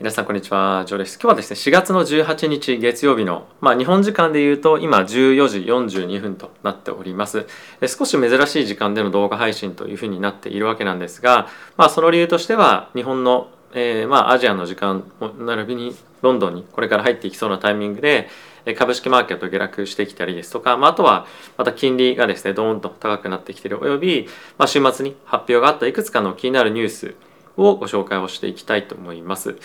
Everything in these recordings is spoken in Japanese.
皆さんこんにちは、ジョーです。今日はですね、4月の18日月曜日の、まあ、日本時間で言うと今14時42分となっております。少し珍しい時間での動画配信というふうになっているわけなんですが、まあ、その理由としては日本の、えー、まあ、アジアの時間並びにロンドンにこれから入っていきそうなタイミングで株式マーケット下落してきたりですとか、まあ、あとはまた金利がですねドーンと高くなってきているおよび、まあ、週末に発表があったいくつかの気になるニュースをご紹介をしていきたいと思います。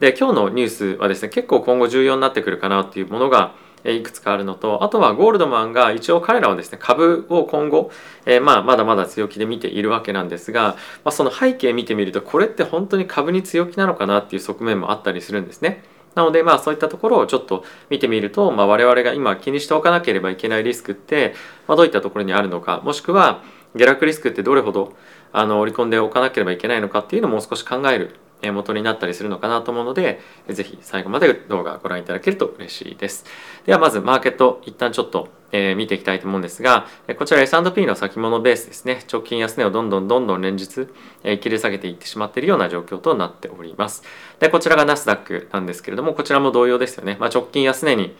で今日のニュースはですね結構今後重要になってくるかなっていうものがいくつかあるのとあとはゴールドマンが一応彼らはですね株を今後、えー、まあまだまだ強気で見ているわけなんですが、まあ、その背景見てみるとこれって本当に株に強気なのかなっていう側面もあったりするんですね。なのでまあそういったところをちょっと見てみると、まあ、我々が今気にしておかなければいけないリスクって、まあ、どういったところにあるのかもしくは下落リスクってどれほどあの織り込んでおかなければいけないのかっていうのをもう少し考える元になったりするのかなと思うので是非最後まで動画ご覧いただけると嬉しいです。ではまずマーケット一旦ちょっと、見ていきたいと思うんですがこちら S&P の先物ベースですね。直近安値をどんどんどんどん連日、切り下げていってしまっているような状況となっております。でこちらがナスダックなんですけれどもこちらも同様ですよね、まあ、直近安値に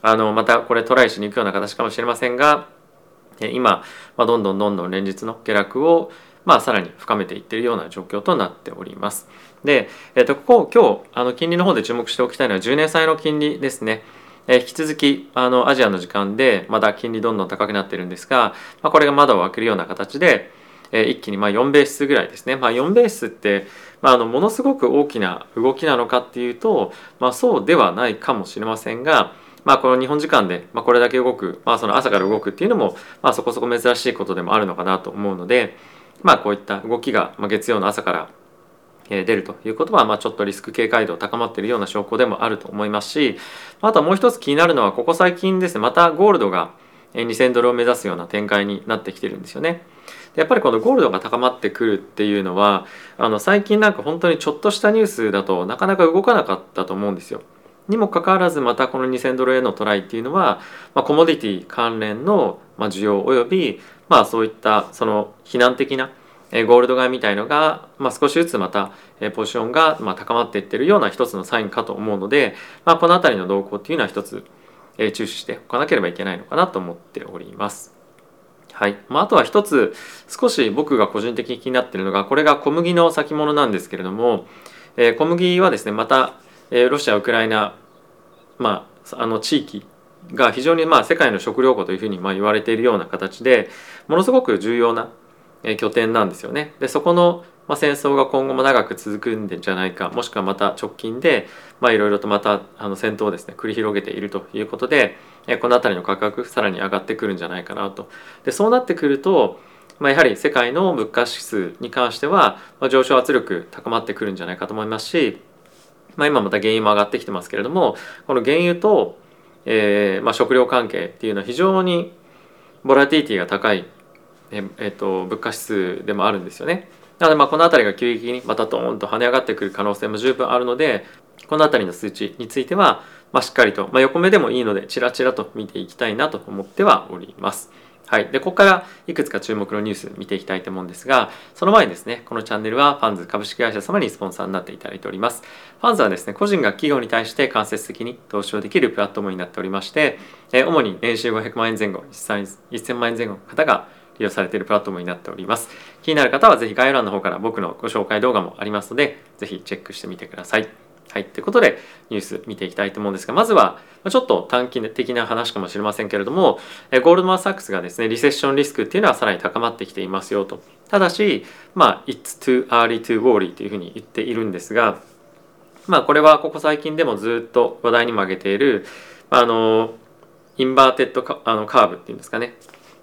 あのまたこれトライしに行くような形かもしれませんが今、まあ、どんどんどんどん連日の下落をまあ、さらに深めていっているような状況となっております。で、えっと、ここ今日あの金利の方で注目しておきたいのは10年債の金利ですね。え引き続きあのアジアの時間でまだ金利どんどん高くなってるんですが、まあ、これが窓を開けるような形で、え一気にまあ4ベースぐらいですね、まあ、4ベースって、まあ、あのものすごく大きな動きなのかっていうと、まあ、そうではないかもしれませんが、まあ、この日本時間で、まあ、これだけ動く、まあ、その朝から動くっていうのも、まあ、そこそこ珍しいことでもあるのかなと思うので、まあこういった動きが月曜の朝から出るということは、まあ、ちょっとリスク警戒度高まっているような証拠でもあると思いますしあともう一つ気になるのはここ最近ですねまたゴールドが2000ドルを目指すような展開になってきてるんですよね。やっぱりこのゴールドが高まってくるっていうのはあの最近なんか本当にちょっとしたニュースだとなかなか動かなかったと思うんですよ。にもかかわらずまたこの2000ドルへのトライっていうのは、まあ、コモディティ関連の需要およびまあそういったその避難的なゴールド買いみたいのが、まあ、少しずつまたポジションが高まっていってるような一つのサインかと思うので、まあ、この辺りの動向っていうのは一つ注視しておかなければいけないのかなと思っております。はいまあ、あとは一つ少し僕が個人的に気になってるのがこれが小麦の先物なんですけれども、え、小麦はですねまた、え、ロシアウクライナ、まあ、あの地域が非常にまあ世界の食料庫というふうにまあ言われているような形でものすごく重要な拠点なんですよね。でそこのまあ、戦争が今後も長く続くんじゃないかもしくはまた直近でいろいろとまたあの戦闘をですね繰り広げているということでこの辺りの価格さらに上がってくるんじゃないかなと。でそうなってくると、まあ、やはり世界の物価指数に関しては、ま、上昇圧力高まってくるんじゃないかと思いますし、まあ、今また原油も上がってきてますけれどもこの原油とえーまあ、食料関係っていうのは非常にボラティティが高い、ええー、と物価指数でもあるんですよね。なのでまあこの辺りが急激にまたドーンと跳ね上がってくる可能性も十分あるのでこの辺りの数値については、まあ、しっかりと、まあ、横目でもいいのでちらちらと見ていきたいなと思ってはおります。はい。で、ここからいくつか注目のニュース見ていきたいと思うんですが、その前にですね、このチャンネルはファンズ株式会社様にスポンサーになっていただいております。ファンズはですね、個人が企業に対して間接的に投資をできるプラットフォームになっておりまして、え主に年収500万円前後、実際1000万円前後の方が利用されているプラットフォームになっております。気になる方はぜひ概要欄の方から僕のご紹介動画もありますので、ぜひチェックしてみてください。はい。ということで、ニュース見ていきたいと思うんですが、まずは、ちょっと短期的な話かもしれませんけれども、ゴールドマン・サックスがですね、リセッションリスクっていうのはさらに高まってきていますよと。ただし、まあ、it's too early to worry というふうに言っているんですが、まあ、これはここ最近でもずっと話題にも挙げている、あの、インバーテッドカあのカーブっていうんですかね。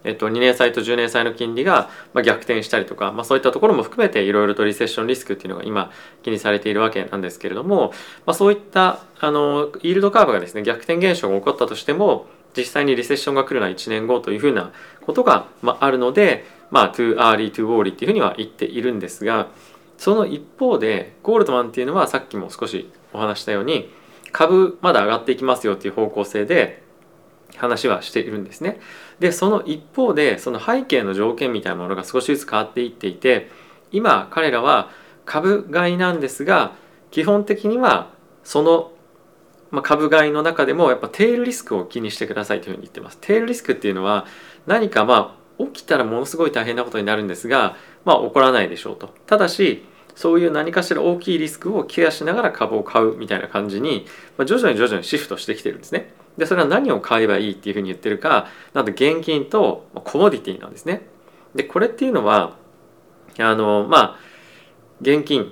えっと、2年債と10年債の金利がま逆転したりとか、まあ、そういったところも含めていろいろとリセッションリスクっていうのが今気にされているわけなんですけれども、まあ、そういったあのイールドカーブがですね逆転現象が起こったとしても実際にリセッションが来るのは1年後というふうなことが、まあ、るので、まあ、too early to worry っていうふうには言っているんですがその一方でゴールドマンっていうのはさっきも少しお話したように株まだ上がっていきますよっていう方向性で話はしているんですね。でその一方でその背景の条件みたいなものが少しずつ変わっていっていて今彼らは株買いなんですが基本的にはそのま、株買いの中でもやっぱテールリスクを気にしてくださいというふうに言ってます。テールリスクっていうのは何かまあ起きたらものすごい大変なことになるんですが、まあ、起こらないでしょうと。ただしそういう何かしら大きいリスクをケアしながら株を買うみたいな感じに、ま、徐々に徐々にシフトしてきてるんですね。でそれは何を買えばいいっていうふうに言ってるかなんと現金とコモディティなんですね。でこれっていうのはあのまあ現金っ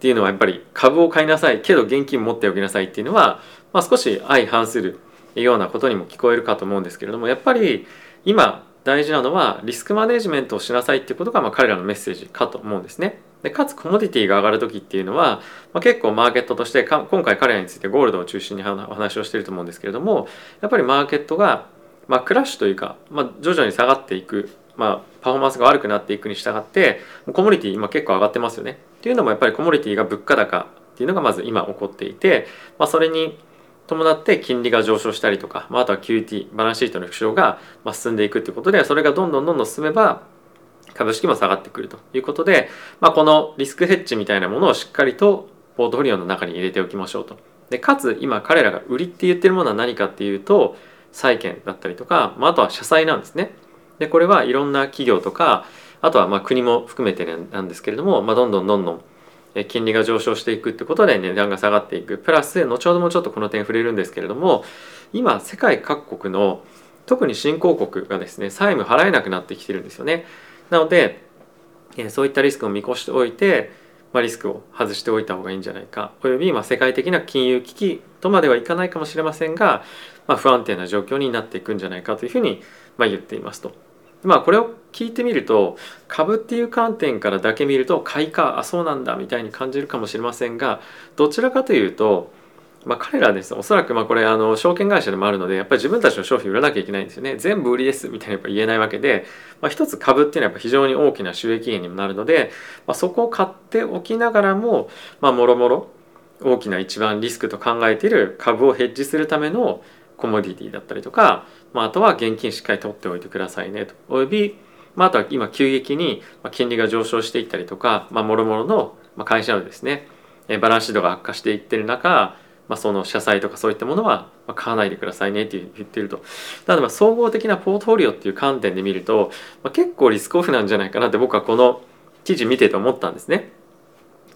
ていうのはやっぱり株を買いなさいけど現金持っておきなさいっていうのは、まあ、少し相反するようなことにも聞こえるかと思うんですけれどもやっぱり今大事なのはリスクマネジメントをしなさいっていうことがまあ彼らのメッセージかと思うんですね。でかつコモディティが上がる時っていうのは、まあ、結構マーケットとして今回彼らについてゴールドを中心にお話をしていると思うんですけれどもやっぱりマーケットが、まあ、クラッシュというか、まあ、徐々に下がっていく、まあ、パフォーマンスが悪くなっていくに従ってコモディティ今結構上がってますよね。っていうのもやっぱりコモディティが物価高っていうのがまず今起こっていて、まあ、それに伴って金利が上昇したりとか、まあ、あとは QT バランスシートの縮小が進んでいくっていうことでそれがどんどんどんどん進めば株式も下がってくるということで、まあ、このリスクヘッジみたいなものをしっかりとポートフォリオの中に入れておきましょうと。でかつ今彼らが売りって言ってるものは何かっていうと債券だったりとか、まあ、あとは社債なんですね。でこれはいろんな企業とかあとはまあ国も含めてなんですけれども、まあ、どんどんどんどん金利が上昇していくってことで値段が下がっていく。プラス後ほどもちょっとこの点触れるんですけれども今世界各国の特に新興国がですね債務払えなくなってきてるんですよね。なのでそういったリスクを見越しておいて、まあ、リスクを外しておいた方がいいんじゃないか。およびま世界的な金融危機とまではいかないかもしれませんが、まあ、不安定な状況になっていくんじゃないかというふうにまあ言っていますと。まあこれを聞いてみると株っていう観点からだけ見ると買いかあそうなんだみたいに感じるかもしれませんがどちらかというと、まあ、彼らですおそらくまあこれあの証券会社でもあるのでやっぱり自分たちの商品売らなきゃいけないんですよね。全部売りですみたいなやっぱ言えないわけで、まあ、一つ株っていうのはやっぱ非常に大きな収益源にもなるので、まあ、そこを買っておきながらももろもろ大きな一番リスクと考えている株をヘッジするためのコモディティだったりとか、まあ、あとは現金しっかり取っておいてくださいねとおよびまあ、あとは今急激に金利が上昇していったりとか、もろもろの会社のですねバランスシートが悪化していってる中、まあ、その社債とかそういったものは買わないでくださいねって言ってるとなので総合的なポートフォリオっていう観点で見ると、まあ、結構リスクオフなんじゃないかなって僕はこの記事見てて思ったんですね。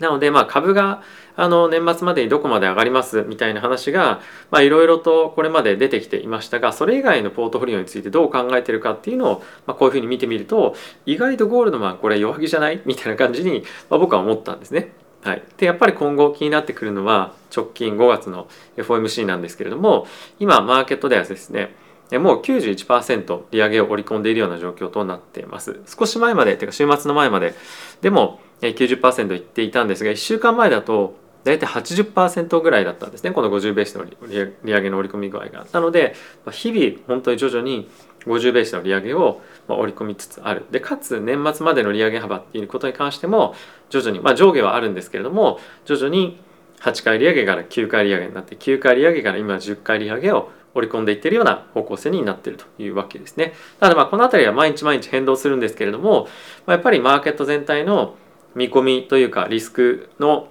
なのでまあ株があの年末までにどこまで上がりますみたいな話がいろいろとこれまで出てきていましたがそれ以外のポートフォリオについてどう考えてるかっていうのを、まあ、こういうふうに見てみると意外とゴールドマンこれ弱気じゃないみたいな感じに、まあ、僕は思ったんですね。はい、でやっぱり今後気になってくるのは直近5月の FOMC なんですけれども今マーケットではですねもう91%利上げを織り込んでいるような状況となっています。少し前までてか週末の前まででも90%いっていたんですが1週間前だと大体80%ぐらいだったんですね。この50ベースの利上げの織り込み具合が。なので日々本当に徐々に50ベースの利上げを織り込みつつある。でかつ年末までの利上げ幅っていうことに関しても徐々に、まあ、上下はあるんですけれども徐々に8回利上げから9回利上げになって9回利上げから今10回利上げを織り込んでいってるような方向性になってるというわけですね。なのでまあこの辺りは毎日毎日変動するんですけれども、やっぱりマーケット全体の見込みというかリスクの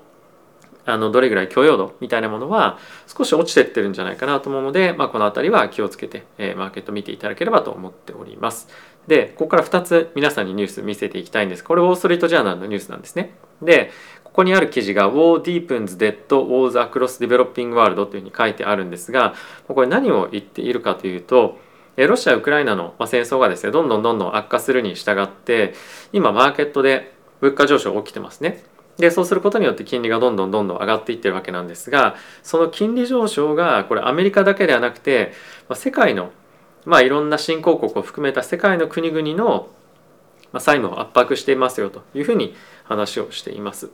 あのどれぐらい許容度みたいなものは少し落ちてってるんじゃないかなと思うので、まあ、この辺りは気をつけて、え、マーケット見ていただければと思っております。でここから2つ皆さんにニュース見せていきたいんですこれウォーストリートジャーナルのニュースなんですね。でここにある記事が War deepens debt wars across developing world というふうに書いてあるんですがこれ何を言っているかというとロシア・ウクライナの戦争がですねどんどんどんどん悪化するに従って今マーケットで物価上昇起きてますね。でそうすることによって金利がどんどんどんどん上がっていってるわけなんですがその金利上昇がこれアメリカだけではなくて、まあ、世界の、まあ、いろんな新興国を含めた世界の国々の債務を圧迫していますよというふうに話をしています。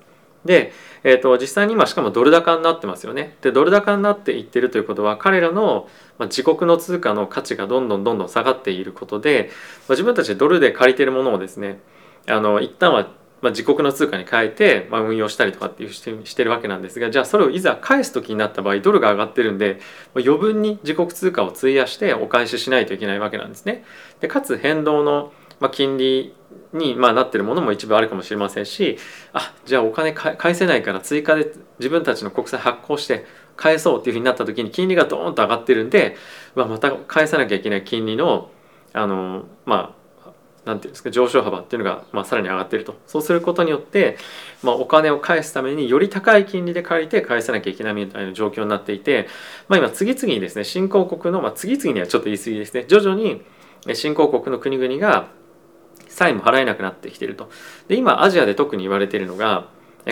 で、えーと、実際に今しかもドル高になってますよね。でドル高になっていってるということは彼らのま自国の通貨の価値がどんどんどんどん下がっていることでま自分たちでドルで借りてるものをですねあの一旦はま、自国の通貨に変えて、ま、運用したりとかっていうしてしてるわけなんですがじゃあそれをいざ返す時になった場合ドルが上がってるんで余分に自国通貨を費やしてお返ししないといけないわけなんですね。でかつ変動のまあ、金利にまあなってるものも一部あるかもしれませんしあじゃあお金返せないから追加で自分たちの国債発行して返そうっていうふうになった時に金利がドーンと上がってるんで、まあ、また返さなきゃいけない金利のあのまあなんていうんですか上昇幅っていうのが、まあ、さらに上がってると。そうすることによって、まあ、お金を返すためにより高い金利で借りて返さなきゃいけないみたいな状況になっていて、まあ、今次々にですね新興国の、まあ、次々にはちょっと言い過ぎですね徐々に新興国の国々が債務払えなくなってきているとで今アジアで特に言われているのが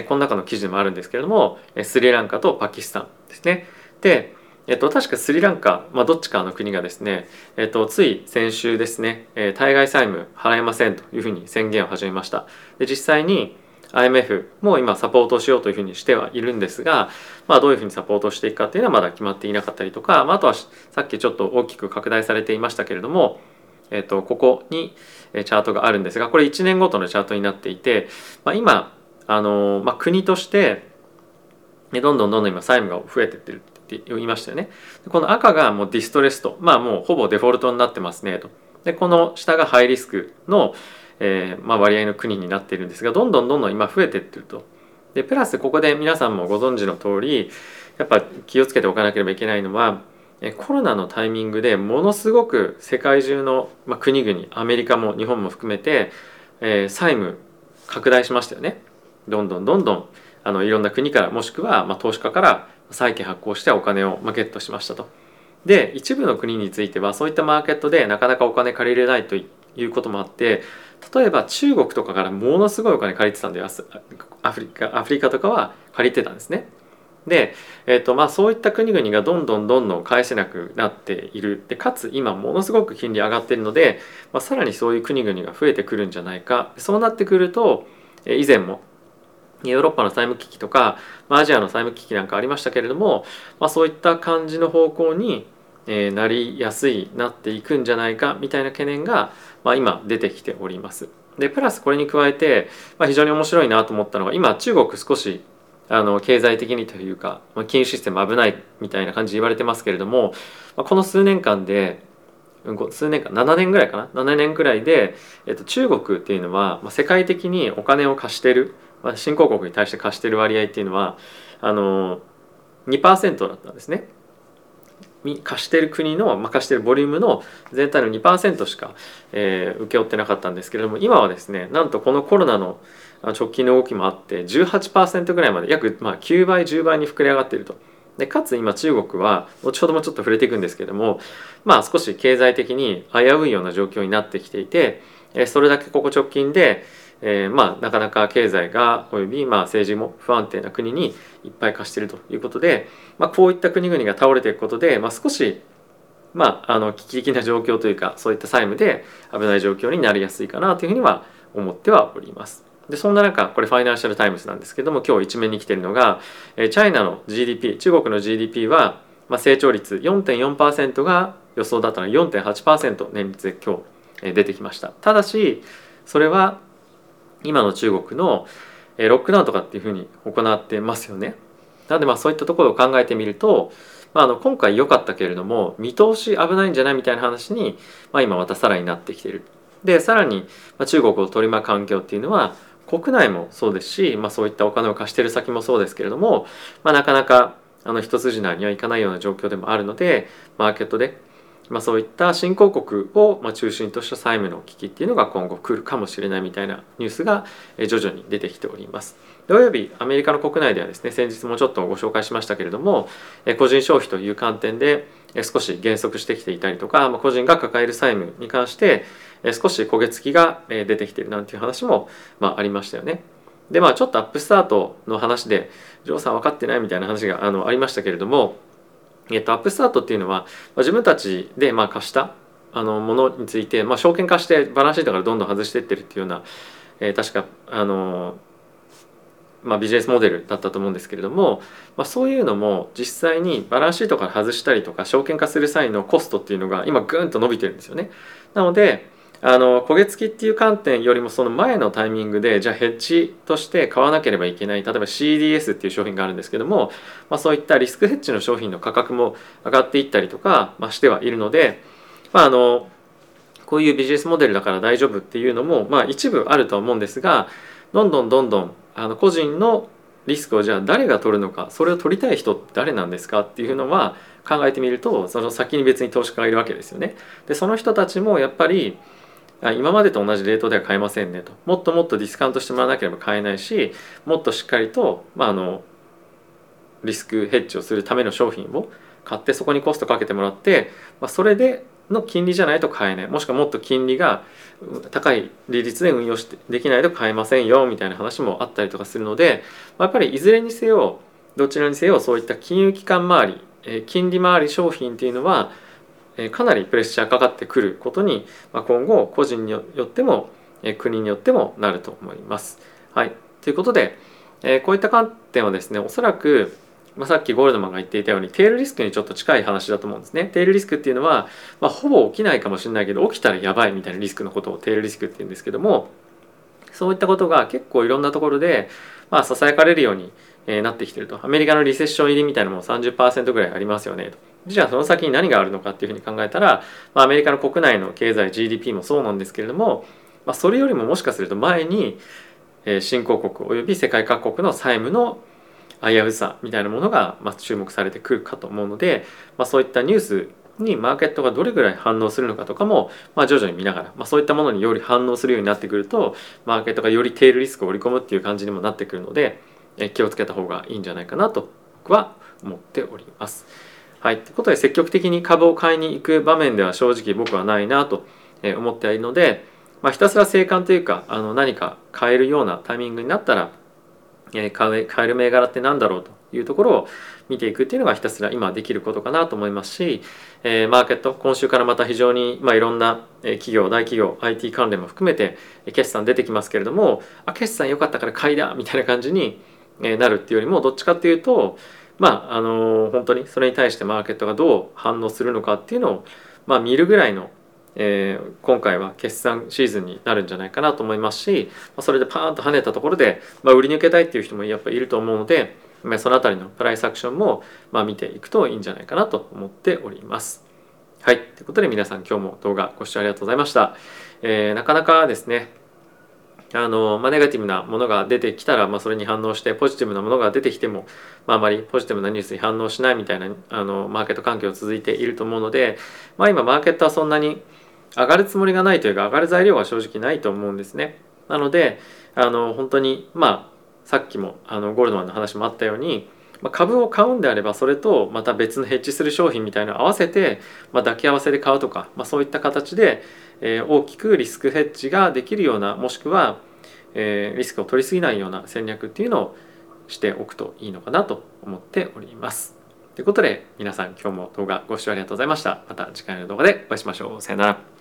この中の記事でもあるんですけれどもスリランカとパキスタンですねでえっと、確かスリランカ、まあ、どっちかの国がですね、えっと、つい先週ですね、え、対外債務払えませんというふうに宣言を始めました。で実際に IMF も今サポートしようというふうにしてはいるんですが、まあ、どういうふうにサポートしていくかっていうのはまだ決まっていなかったりとか、まあ、あとはさっきちょっと大きく拡大されていましたけれども、えっと、ここにチャートがあるんですがこれ1年ごとのチャートになっていて、まあ、今あの、まあ、国としてどんどんどんどん今債務が増えてってるって言いましたよね。この赤がもうディストレスと、まあもうほぼデフォルトになってますねと。で、この下がハイリスクの、えー、まあ、割合の国になっているんですが、どんどんどんどん今増えてってると。で、プラスここで皆さんもご存知の通り、やっぱ気をつけておかなければいけないのは、コロナのタイミングでものすごく世界中の、ま、国々アメリカも日本も含めて、え、債務拡大しましたよねどんどんどんどんあのいろんな国からもしくは、ま、投資家から債券発行してお金をゲットしましたと。で一部の国についてはそういったマーケットでなかなかお金借りれないということもあって例えば中国とかからものすごいお金借りてたんでアフリカアフリカとかは借りてたんですね。で、えーとまあ、そういった国々がどんどんどんどん返せなくなっているでかつ今ものすごく金利上がっているので、まあ、さらにそういう国々が増えてくるんじゃないかそうなってくると以前もヨーロッパの債務危機とか、まあ、アジアの債務危機なんかありましたけれども、まあ、そういった感じの方向に、えー、なりやすいなっていくんじゃないかみたいな懸念が、まあ、今出てきております。でプラスこれに加えて、まあ、非常に面白いなと思ったのが今中国少しあの経済的にというか、まあ、金融システム危ないみたいな感じで言われてますけれども、まあ、この数年間で数年間7年ぐらいかな？7年ぐらいで、えっと、中国っていうのは、まあ、世界的にお金を貸してるまあ、新興国に対して貸してる割合っていうのはあの2%だったんですね。貸してる国の、まあ、貸してるボリュームの全体の2%しか、えー、請け負ってなかったんですけれども今はですねなんとこのコロナの直近の動きもあって18%ぐらいまで約、まあ、9倍10倍に膨れ上がっていると。でかつ今中国は後ほどもちょっと触れていくんですけどもまあ少し経済的に危ういような状況になってきていてそれだけここ直近でえー、まあなかなか経済がおよびまあ政治も不安定な国にいっぱい貸しているということで、まあ、こういった国々が倒れていくことで、まあ、少しまあ、あの危機的な状況というかそういった債務で危ない状況になりやすいかなというふうには思ってはおります。でそんな中これファイナンシャル・タイムズなんですけども今日一面に来ているのがチャイナの GDP 中国の GDP は、まあ、成長率4.4%が予想だったのが4.8%年率で今日出てきましたただしそれは今の中国のロックダウンとかっていうふうに行ってますよね。なのでまあそういったところを考えてみると、まあ、あの今回良かったけれども見通し危ないんじゃないみたいな話に、まあ、今またさらになってきている。でさらに、中国を取り巻く環境っていうのは国内もそうですし、まあ、そういったお金を貸してる先もそうですけれども、まあ、なかなかあの一筋縄にはいかないような状況でもあるのでマーケットでまあ、そういった新興国をま中心とした債務の危機っていうのが今後来るかもしれないみたいなニュースが徐々に出てきております。およびアメリカの国内ではですね先日もちょっとご紹介しましたけれども個人消費という観点で少し減速してきていたりとか個人が抱える債務に関して少し焦げ付きが出てきているなんていう話もまあありましたよね。でまあちょっとアップスタートの話で「ジョーさん分かってない」みたいな話があのありましたけれどもえっと、アップスタートっていうのは、まあ、自分たちでまあ貸したあのものについて、まあ、証券化してバランスシートからどんどん外していってるっていうような、えー、確かあの、まあ、ビジネスモデルだったと思うんですけれども、まあ、そういうのも実際にバランスシートから外したりとか証券化する際のコストっていうのが今ぐんと伸びてるんですよね。なのであの焦げ付きっていう観点よりもその前のタイミングでじゃあヘッジとして買わなければいけない例えば CDS っていう商品があるんですけども、まあ、そういったリスクヘッジの商品の価格も上がっていったりとか、まあ、してはいるので、まあ、あのこういうビジネスモデルだから大丈夫っていうのもまあ一部あるとは思うんですがどんどんどんどんあの個人のリスクをじゃあ誰が取るのかそれを取りたい人って誰なんですかっていうのは考えてみるとその先に別に投資家がいるわけですよね。でその人たちもやっぱり今までと同じレートでは買えませんねと。もっともっとディスカウントしてもらわなければ買えないしもっとしっかりと、まあ、あのリスクヘッジをするための商品を買ってそこにコストかけてもらって、まあ、それでの金利じゃないと買えない。もしくはもっと金利が高い利率で運用してできないと買えませんよみたいな話もあったりとかするのでまやっぱりいずれにせよどちらにせよそういった金融機関周り、え金利回り商品っていうのは、かなりプレッシャーかかってくることに、今後個人によっても、国によってもなると思います。はい、ということで、こういった観点はですねおそらくま、さっきゴールドマンが言っていたようにテールリスクにちょっと近い話だと思うんですね。テールリスクっていうのは、まあ、ほぼ起きないかもしれないけど起きたらやばいみたいなリスクのことをテールリスクって言うんですけどもそういったことが結構いろんなところで、まあ、ささやかれるようになってきてるとアメリカのリセッション入りみたいなのも30%ぐらいありますよねと。じゃあその先に何があるのかっていうふうに考えたら、まあ、アメリカの国内の経済 GDP もそうなんですけれども、まあ、それよりももしかすると前に新興国および世界各国の債務の危うさみたいなものが、ま注目されてくるかと思うので、まあ、そういったニュースにマーケットがどれぐらい反応するのかとかも、まあ、徐々に見ながら、まあ、そういったものにより反応するようになってくるとマーケットがよりテールリスクを織り込むっていう感じにもなってくるのでえ気をつけた方がいいんじゃないかなと僕は思っております。はい、ということで積極的に株を買いに行く場面では正直僕はないなと思っているので、まあ、ひたすら静観というかあの何か買えるようなタイミングになったらえ買買える銘柄って何だろうというところを見ていくっていうのがひたすら今できることかなと思いますし、えー、マーケット今週からまた非常に、まあ、いろんな企業大企業 IT 関連も含めて決算出てきますけれどもあ決算良かったから買いだみたいな感じになるっていうよりもどっちかっていうとまああの本当にそれに対してマーケットがどう反応するのかっていうのを、まあ、見るぐらいのえー、今回は決算シーズンになるんじゃないかなと思いますし、まあ、それでパーンと跳ねたところで、まあ、売り抜けたいっていう人もやっぱいると思うので、まあ、その辺りのプライスアクションも、まあ、見ていくといいんじゃないかなと思っております。はい。ということで皆さん今日も動画ご視聴ありがとうございました。えー、なかなかですね、あのまあ、ネガティブなものが出てきたら、まあ、それに反応してポジティブなものが出てきても、まあ、あまりポジティブなニュースに反応しないみたいなあのマーケット環境続いていると思うので、まあ、今マーケットはそんなに上がるつもりがないというか上がる材料は正直ないと思うんですね。なのであの本当にまあさっきもあのゴールドマンの話もあったように、まあ、株を買うんであればそれとまた別のヘッジする商品みたいなのを合わせて、まあ、抱き合わせで買うとか、まあ、そういった形で、え、大きくリスクヘッジができるようなもしくは、え、リスクを取りすぎないような戦略っていうのをしておくといいのかなと思っております。ということで皆さん今日も動画ご視聴ありがとうございました。また次回の動画でお会いしましょう。さよなら。